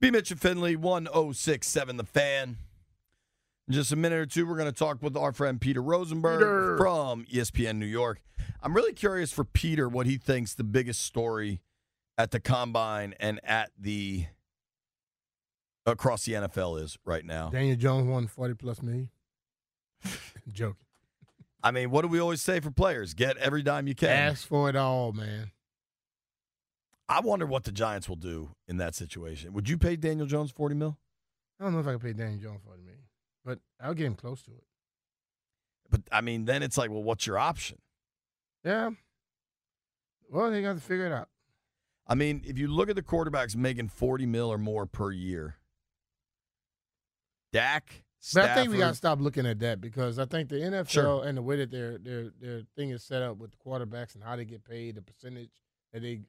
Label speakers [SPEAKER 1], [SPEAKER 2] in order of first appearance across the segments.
[SPEAKER 1] B. Mitch and Finley, 1067 The Fan. In just a minute or two, we're going to talk with our friend Peter Rosenberg
[SPEAKER 2] Peter.
[SPEAKER 1] from ESPN New York. I'm really curious for Peter what he thinks the biggest story at the combine and at the across the NFL is right now.
[SPEAKER 2] Daniel Jones won 40 plus million. Joking.
[SPEAKER 1] I mean, what do we always say for players? Get every dime you can.
[SPEAKER 2] Ask for it all, man.
[SPEAKER 1] I wonder what the Giants will do in that situation. Would you pay Daniel Jones 40 mil?
[SPEAKER 2] I don't know if I can pay Daniel Jones forty mil, but I'll get him close to it.
[SPEAKER 1] But I mean, then it's like, well, what's your option?
[SPEAKER 2] Yeah. Well, they got to figure it out.
[SPEAKER 1] I mean, if you look at the quarterbacks making 40 mil or more per year, Dak,
[SPEAKER 2] But I think we got to stop looking at that because I think the NFL
[SPEAKER 1] Sure.
[SPEAKER 2] and the way that their their their thing is set up with the quarterbacks and how they get paid, the percentage that they,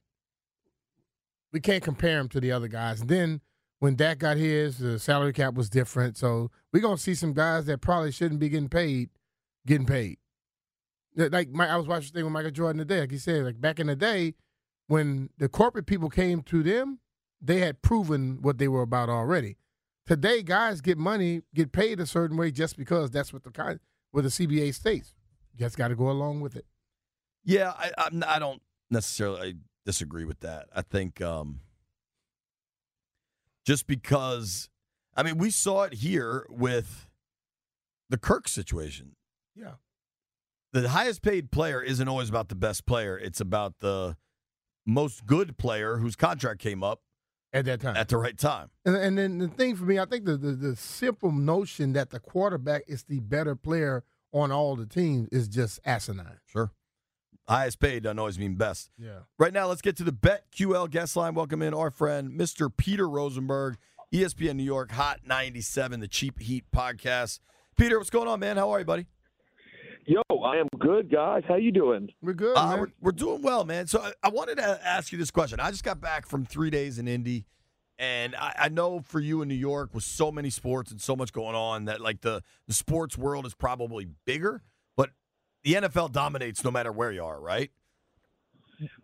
[SPEAKER 2] we can't compare him to the other guys. And then when Dak got his, the salary cap was different. So we're gonna see some guys that probably shouldn't be getting paid, getting paid. Like my, I was watching the thing with Michael Jordan today. Like he said, like back in the day, when the corporate people came to them, they had proven what they were about already. Today, guys get money, get paid a certain way just because that's what the kind what the CBA states. You just got to go along with it.
[SPEAKER 1] Yeah, I, I'm, I don't necessarily I disagree with that. I think um, just because, I mean, we saw it here with the Kirk situation.
[SPEAKER 2] Yeah.
[SPEAKER 1] The highest paid player isn't always about the best player, it's about the most good player whose contract came up
[SPEAKER 2] At that time.
[SPEAKER 1] at the right time.
[SPEAKER 2] And, and then the thing for me, I think the, the the simple notion that the quarterback is the better player on all the teams is just asinine.
[SPEAKER 1] Sure. Highest paid doesn't always mean best.
[SPEAKER 2] Yeah.
[SPEAKER 1] Right now, let's get to the BetQL guest line. Welcome in our friend, Mr. Peter Rosenberg, ESPN New York, Hot 97, the Cheap Heat podcast. Peter, what's going on, man? How are you, buddy?
[SPEAKER 3] Yo, I am good, guys. How you doing?
[SPEAKER 2] We're good,
[SPEAKER 1] Uh,
[SPEAKER 2] man.
[SPEAKER 1] we're, we're doing well, man. So I, I wanted to ask you this question. I just got back from three days in Indy, and I, I know for you in New York with so many sports and so much going on that like the, the sports world is probably bigger, but the NFL dominates no matter where you are, right?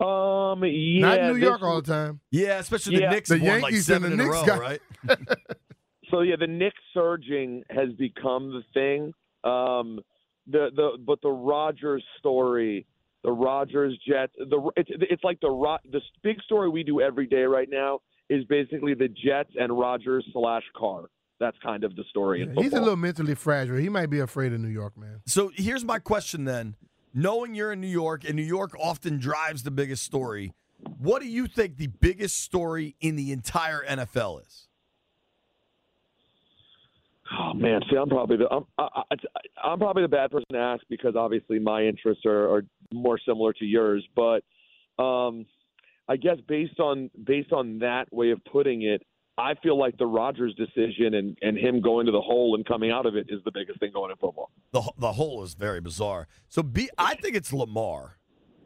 [SPEAKER 3] Um, yeah,
[SPEAKER 2] Not in New York all the time.
[SPEAKER 1] Yeah, especially the
[SPEAKER 3] Yeah.
[SPEAKER 1] Knicks
[SPEAKER 2] The
[SPEAKER 1] have won like
[SPEAKER 2] Yankees and the
[SPEAKER 1] in a
[SPEAKER 2] Knicks
[SPEAKER 1] row,
[SPEAKER 2] got-
[SPEAKER 1] right?
[SPEAKER 3] So yeah, the Knicks surging has become the thing. Um, the the but the Rodgers story, the Rodgers Jets, the it's it's like the Ro- the big story we do every day right now is basically the Jets and Rodgers slash Carr. That's kind of the story. in
[SPEAKER 2] He's a little mentally fragile. He might be afraid of New York, man.
[SPEAKER 1] So here's my question then. Knowing you're in New York and New York often drives the biggest story, what do you think the biggest story in the entire NFL is?
[SPEAKER 3] Oh man, see, I'm probably the I'm I, I, I'm probably the bad person to ask because obviously my interests are, are more similar to yours. But um, I guess based on based on that way of putting it, I feel like the Rodgers decision and and him going to the hole and coming out of it is the biggest thing going in football.
[SPEAKER 1] The the whole is very bizarre. So B, I think it's Lamar.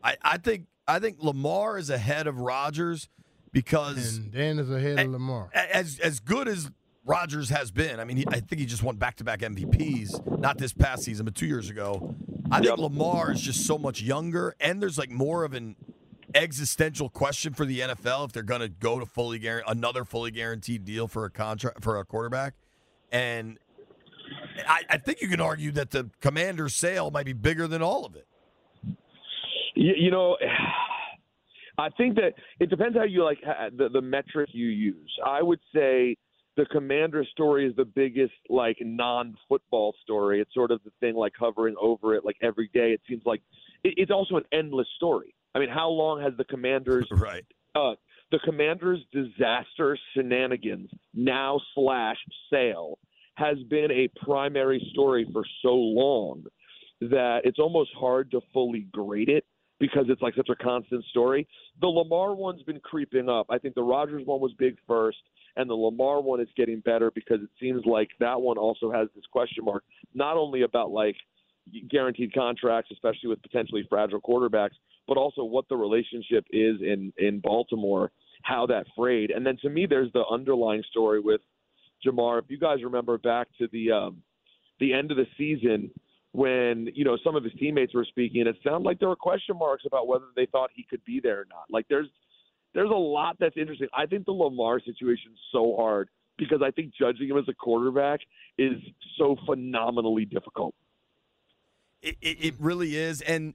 [SPEAKER 1] I, I think I think Lamar is ahead of Rodgers because
[SPEAKER 2] And Dan is ahead of Lamar.
[SPEAKER 1] as as good as Rodgers has been, I mean, he, I think he just won back to back MVPs, not this past season, but two years ago. I think Lamar is just so much younger, and there's like more of an existential question for the NFL if they're going to go to fully guar- another fully guaranteed deal for a contract for a quarterback, and I, I think you can argue that the Commander's sale might be bigger than all of it.
[SPEAKER 3] You, you know, I think that it depends how you like the the metric you use. I would say the commander story is the biggest like non-football story. It's sort of the thing like hovering over it like every day. It seems like it, it's also an endless story. I mean, how long has the commanders
[SPEAKER 1] Right.
[SPEAKER 3] uh, the commander's disaster shenanigans now slash sale has been a primary story for so long that it's almost hard to fully grade it because it's like such a constant story. The Lamar one's been creeping up. I think the Rodgers one was big first, and the Lamar one is getting better because it seems like that one also has this question mark, not only about like guaranteed contracts, especially with potentially fragile quarterbacks, but also what the relationship is in in Baltimore, how that frayed, and then to me, there's the underlying story with Jamar. If you guys remember back to the um, the end of the season when you know some of his teammates were speaking, it sounded like there were question marks about whether they thought he could be there or not. Like there's there's a lot that's interesting. I think the Lamar situation is so hard because I think judging him as a quarterback is so phenomenally difficult.
[SPEAKER 1] It, it, it really is. And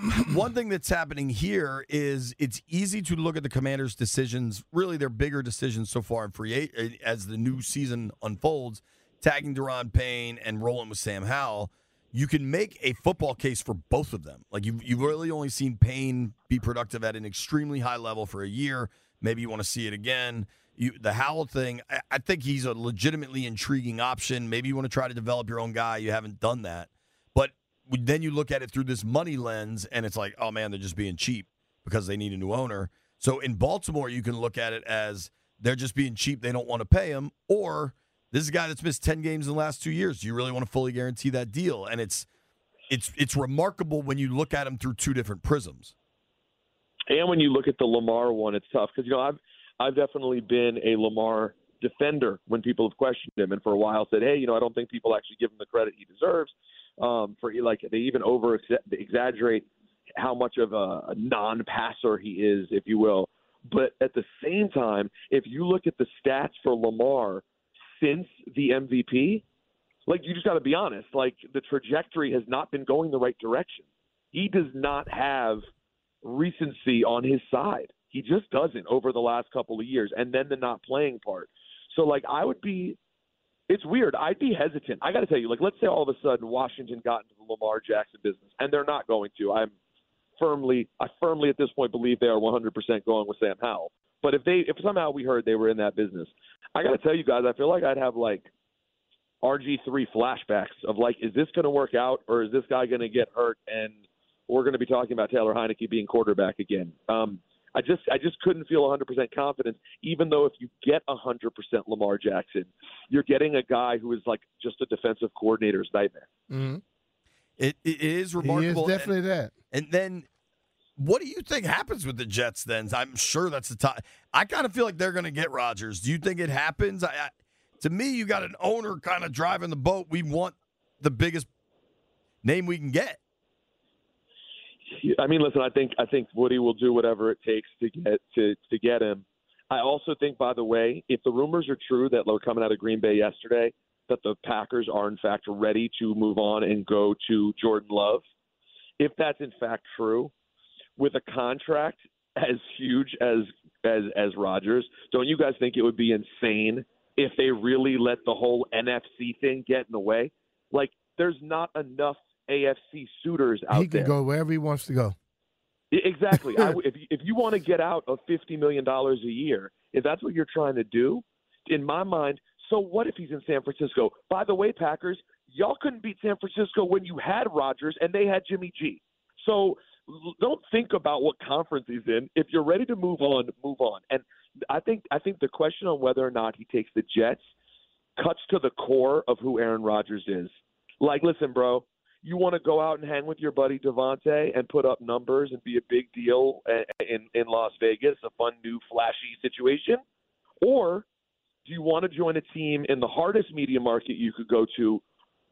[SPEAKER 1] one thing that's happening here is it's easy to look at the Commanders' decisions, really their bigger decisions so far in free eight, as the new season unfolds, tagging Daron Payne and rolling with Sam Howell. You can make a football case for both of them. Like you've, you've really only seen Payne be productive at an extremely high level for a year. Maybe you want to see it again. You, the Howell thing, I, I think he's a legitimately intriguing option. Maybe you want to try to develop your own guy. You haven't done that. Then you look at it through this money lens, and it's like, oh man, they're just being cheap because they need a new owner. So in Baltimore, you can look at it as they're just being cheap. They don't want to pay him, or this is a guy that's missed ten games in the last two years. Do you really want to fully guarantee that deal? And it's it's it's remarkable when you look at him through two different prisms.
[SPEAKER 3] And when you look at the Lamar one, it's tough because you know I've I've definitely been a Lamar defender when people have questioned him, and for a while said, hey, you know, I don't think people actually give him the credit he deserves. Um, for like they even over exaggerate how much of a non-passer he is, if you will. But at the same time, if you look at the stats for Lamar since the MVP, like you just got to be honest, like the trajectory has not been going the right direction. He does not have recency on his side. He just doesn't over the last couple of years, and then the not playing part. So, like, I would be. It's weird. I'd be hesitant. I got to tell you, like, let's say all of a sudden Washington got into the Lamar Jackson business, and they're not going to. I'm firmly, I firmly at this point believe they are 100% going with Sam Howell. But if they, if somehow we heard they were in that business, I got to tell you guys, I feel like I'd have like RG3 flashbacks of like, is this going to work out or is this guy going to get hurt and we're going to be talking about Taylor Heinicke being quarterback again? Um, I just I just couldn't feel 100% confidence, even though if you get 100% Lamar Jackson, you're getting a guy who is like just a defensive coordinator's nightmare.
[SPEAKER 2] Mm-hmm.
[SPEAKER 1] It, it is remarkable.
[SPEAKER 2] He is definitely
[SPEAKER 1] and,
[SPEAKER 2] that.
[SPEAKER 1] And then, what do you think happens with the Jets? Then I'm sure that's the top. I kind of feel like they're going to get Rodgers. Do you think it happens? I, I, to me, you got an owner kind of driving the boat. We want the biggest name we can get.
[SPEAKER 3] I mean, listen, I think I think Woody will do whatever it takes to get to to get him. I also think, by the way, if the rumors are true that were coming out of Green Bay yesterday, that the Packers are in fact ready to move on and go to Jordan Love, if that's in fact true, with a contract as huge as as as Rodgers, don't you guys think it would be insane if they really let the whole NFC thing get in the way? Like, there's not enough AFC suitors out there.
[SPEAKER 2] He can
[SPEAKER 3] there.
[SPEAKER 2] go wherever he wants to go.
[SPEAKER 3] Exactly. I, if if you want to get out of fifty million dollars a year, if that's what you're trying to do, in my mind, so what if he's in San Francisco? By the way, Packers, y'all couldn't beat San Francisco when you had Rodgers and they had Jimmy G. So don't think about what conference he's in. If you're ready to move on, move on. And I think I think the question on whether or not he takes the Jets cuts to the core of who Aaron Rodgers is. Like, listen, bro, you want to go out and hang with your buddy Davante and put up numbers and be a big deal in in Las Vegas, a fun new flashy situation, or do you want to join a team in the hardest media market you could go to,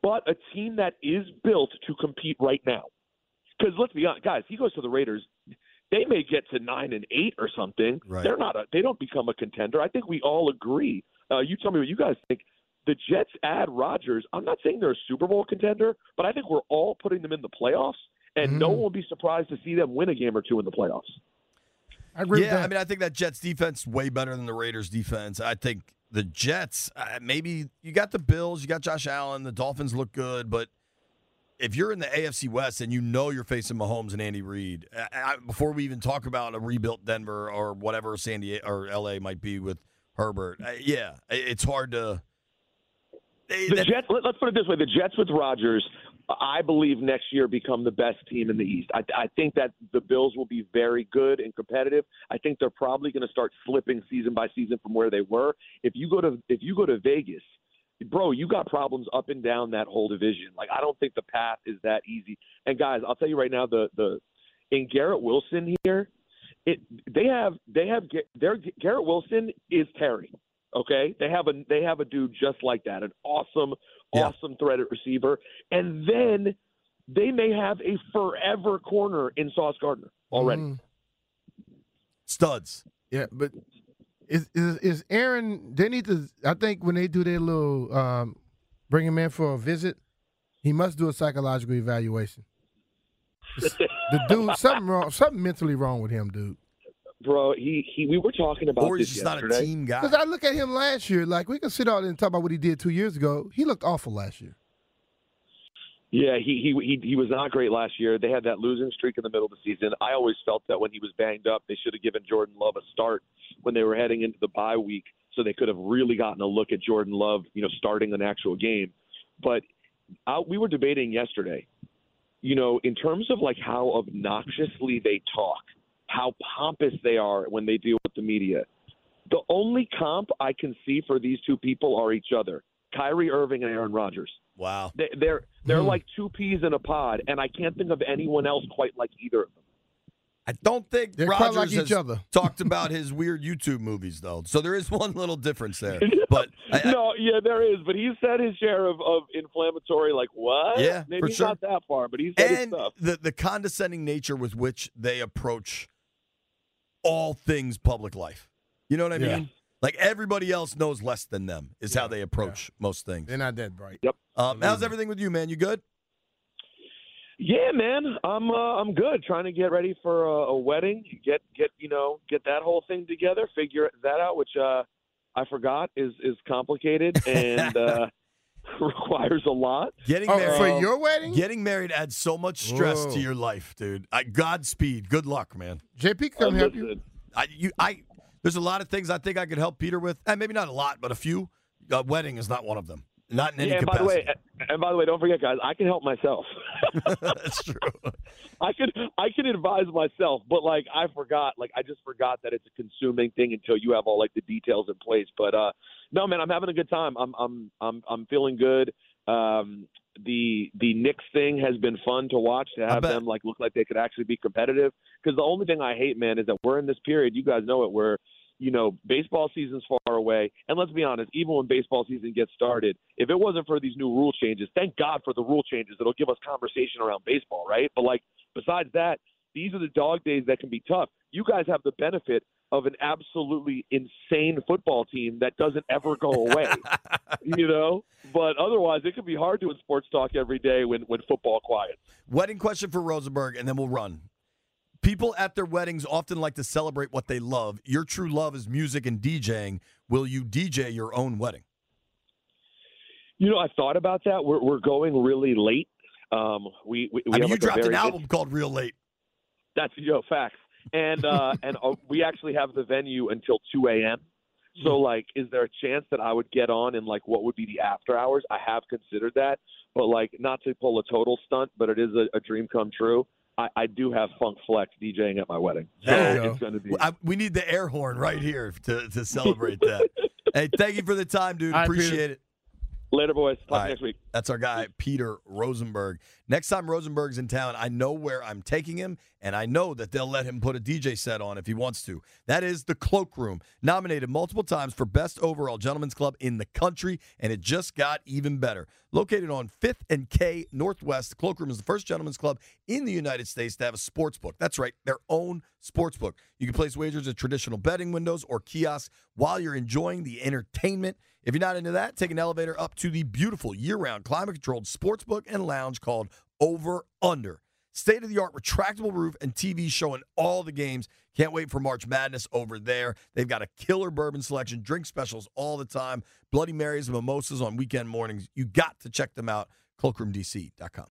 [SPEAKER 3] but a team that is built to compete right now? Because let's be honest, guys, he goes to the Raiders. They may get to nine and eight or something.
[SPEAKER 1] Right.
[SPEAKER 3] They're not. A, they don't become a contender. I think we all agree. Uh, you tell me what you guys think the Jets add Rodgers. I'm not saying they're a Super Bowl contender, but I think we're all putting them in the playoffs, and mm-hmm. no one will be surprised to see them win a game or two in the playoffs.
[SPEAKER 2] I agree.
[SPEAKER 1] Yeah, I mean, I think that Jets defense way better than the Raiders defense. I think the Jets, uh, maybe you got the Bills, you got Josh Allen, the Dolphins look good, but if you're in the AFC West and you know you're facing Mahomes and Andy Reid, I, I, before we even talk about a rebuilt Denver or whatever San Diego or LA might be with Herbert, uh, yeah, it's hard to
[SPEAKER 3] the Jets. Let, us put it this way: the Jets with Rodgers, I believe next year become the best team in the East. I, I think that the Bills will be very good and competitive. I think they're probably going to start slipping season by season from where they were. If you go to if you go to Vegas, bro, you got problems up and down that whole division. Like I don't think the path is that easy. And guys, I'll tell you right now, the the in Garrett Wilson here, it they have they have their Garrett Wilson is Terry. Okay, they have a they have a dude just like that, an awesome, yeah. awesome threaded receiver, and then they may have a forever corner in Sauce Gardner already. Mm.
[SPEAKER 1] studs.
[SPEAKER 2] Yeah, but is is, is Aaron? They need to. I think when they do their little um, bring him in for a visit, he must do a psychological evaluation. the dude, something wrong, something mentally wrong with him, dude.
[SPEAKER 3] Bro, he, he we were talking about
[SPEAKER 1] Or he's
[SPEAKER 3] this
[SPEAKER 1] not a
[SPEAKER 3] yesterday.
[SPEAKER 1] team guy.
[SPEAKER 2] Because I look at him last year, like we can sit out and talk about what he did two years ago. He looked awful last year.
[SPEAKER 3] Yeah, he, he he he was not great last year. They had that losing streak in the middle of the season. I always felt that when he was banged up, they should have given Jordan Love a start when they were heading into the bye week, so they could have really gotten a look at Jordan Love, you know, starting an actual game. But uh, we were debating yesterday, you know, in terms of like how obnoxiously they talk, how pompous they are when they deal with the media. The only comp I can see for these two people are each other: Kyrie Irving and Aaron Rodgers.
[SPEAKER 1] wow.
[SPEAKER 3] They, they're they're
[SPEAKER 2] Hmm.
[SPEAKER 3] like two peas in a pod, and I can't think of anyone else quite like either of them.
[SPEAKER 1] I don't think
[SPEAKER 2] They're
[SPEAKER 1] Rodgers
[SPEAKER 2] like each
[SPEAKER 1] has
[SPEAKER 2] other.
[SPEAKER 1] talked about his weird YouTube movies though. So there is one little difference there. But I, I-
[SPEAKER 3] no, yeah, there is, but he's said his share of, of inflammatory, like what?
[SPEAKER 1] Yeah,
[SPEAKER 3] maybe
[SPEAKER 1] for sure.
[SPEAKER 3] not that far, but he's said his
[SPEAKER 1] and
[SPEAKER 3] stuff.
[SPEAKER 1] the the condescending nature with which they approach all things public life. You know what I
[SPEAKER 2] Yeah.
[SPEAKER 1] mean? Like everybody else knows less than them is how they approach most things.
[SPEAKER 2] They're not dead bright. Yep.
[SPEAKER 1] Um, how's everything with you, man? You good?
[SPEAKER 3] Yeah, man, I'm uh, I'm good. Trying to get ready for a, a wedding, get get you know get that whole thing together, figure that out, which uh, I forgot is is complicated and uh, requires a lot.
[SPEAKER 1] Getting
[SPEAKER 2] Oh,
[SPEAKER 1] married.
[SPEAKER 2] for your wedding,
[SPEAKER 1] Getting married adds so much stress
[SPEAKER 2] Whoa.
[SPEAKER 1] to your life, dude. I, Godspeed. Good luck, man.
[SPEAKER 2] JP come help you.
[SPEAKER 1] I, you, I, there's a lot of things I think I could help Peter with, and maybe not a lot, but a few. Uh, wedding is not one of them. Not in any
[SPEAKER 3] yeah, and by the
[SPEAKER 1] capacity.
[SPEAKER 3] way, and by the way, don't forget, guys, I can help myself.
[SPEAKER 1] That's true.
[SPEAKER 3] I could I can advise myself, but like I forgot, like I just forgot that it's a consuming thing until you have all like the details in place. But uh no, man, I'm having a good time. I'm I'm I'm I'm feeling good. Um, the the Knicks thing has been fun to watch to have them like look like they could actually be competitive. Because the only thing I hate, man, is that we're in this period. You guys know it, where you know baseball season's far away, and let's be honest, even when baseball season gets started, if it wasn't for these new rule changes, thank God for the rule changes. It'll give us conversation around baseball, right? But like besides that, these are the dog days that can be tough. You guys have the benefit of an absolutely insane football team that doesn't ever go away. you know? But otherwise it could be hard doing sports talk every day when, when football quiets.
[SPEAKER 1] Wedding question for Rosenberg, and then we'll run. People at their weddings often like to celebrate what they love. Your true love is music and DJing. Will you DJ your own wedding?
[SPEAKER 3] You know, I thought about that. We're we're going really late. Um we we, we
[SPEAKER 1] I mean,
[SPEAKER 3] have
[SPEAKER 1] you dropped an album called Real Late.
[SPEAKER 3] That's yo facts. And uh, and uh, we actually have the venue until two a.m. So like, is there a chance that I would get on in like what would be the after hours? I have considered that, but like not to pull a total stunt, but it is a, a dream come true. I, I do have Funk Flex DJing at my wedding, so
[SPEAKER 1] There you
[SPEAKER 2] go.
[SPEAKER 3] it's going to be.
[SPEAKER 1] I, we need the air horn right here to, to celebrate that. hey, thank you for the time, dude.
[SPEAKER 2] All right, Peter.
[SPEAKER 1] Appreciate it.
[SPEAKER 3] Later, boys. Talk
[SPEAKER 1] All right.
[SPEAKER 3] next week.
[SPEAKER 1] That's our guy, Peter Rosenberg. Next time Rosenberg's in town, I know where I'm taking him, and I know that they'll let him put a DJ set on if he wants to. That is the Cloakroom, nominated multiple times for Best Overall Gentlemen's Club in the country, and it just got even better. Located on 5th and K Northwest, The Cloakroom is the first gentlemen's club in the United States to have a sports book. That's right, their own sports book. You can place wagers at traditional betting windows or kiosks while you're enjoying the entertainment. If you're not into that, take an elevator up to the beautiful year-round climate-controlled sportsbook and lounge called Over Under. State-of-the-art retractable roof and TV showing all the games. Can't wait for March Madness over there. They've got a killer bourbon selection, drink specials all the time, Bloody Marys and mimosas on weekend mornings. You got to check them out. CloakroomDC.com.